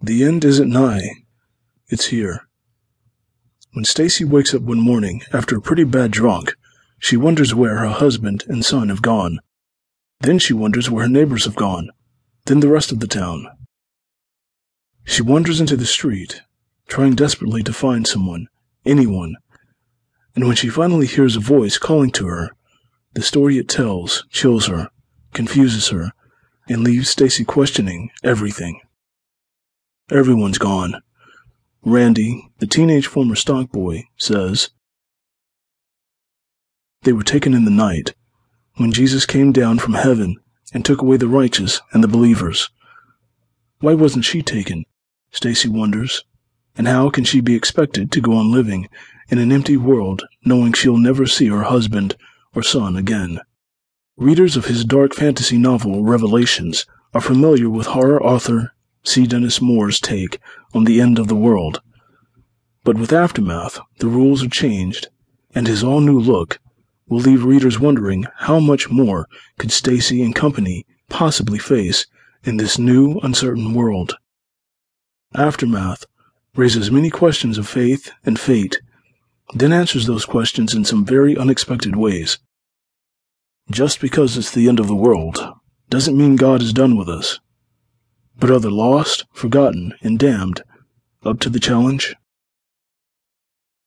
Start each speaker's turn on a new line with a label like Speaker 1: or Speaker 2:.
Speaker 1: The end isn't nigh. It's here. When Stacy wakes up one morning after a pretty bad drunk, she wonders where her husband and son have gone. Then she wonders where her neighbors have gone. Then the rest of the town. She wanders into the street, trying desperately to find someone, anyone. And when she finally hears a voice calling to her, the story it tells chills her, confuses her, and leaves Stacy questioning everything. Everyone's gone. Randy, the teenage former stock boy, says they were taken in the night when Jesus came down from heaven and took away the righteous and the believers. Why wasn't she taken? Stacy wonders. And how can she be expected to go on living in an empty world knowing she'll never see her husband or son again? Readers of his dark fantasy novel Revelations are familiar with horror author C. Dennis Moore's take on the end of the world. But with Aftermath, the rules are changed, and his all new look will leave readers wondering how much more could Stacy and company possibly face in this new, uncertain world. Aftermath raises many questions of faith and fate, then answers those questions in some very unexpected ways. Just because it's the end of the world doesn't mean God is done with us. But the lost, forgotten, and damned up to the challenge?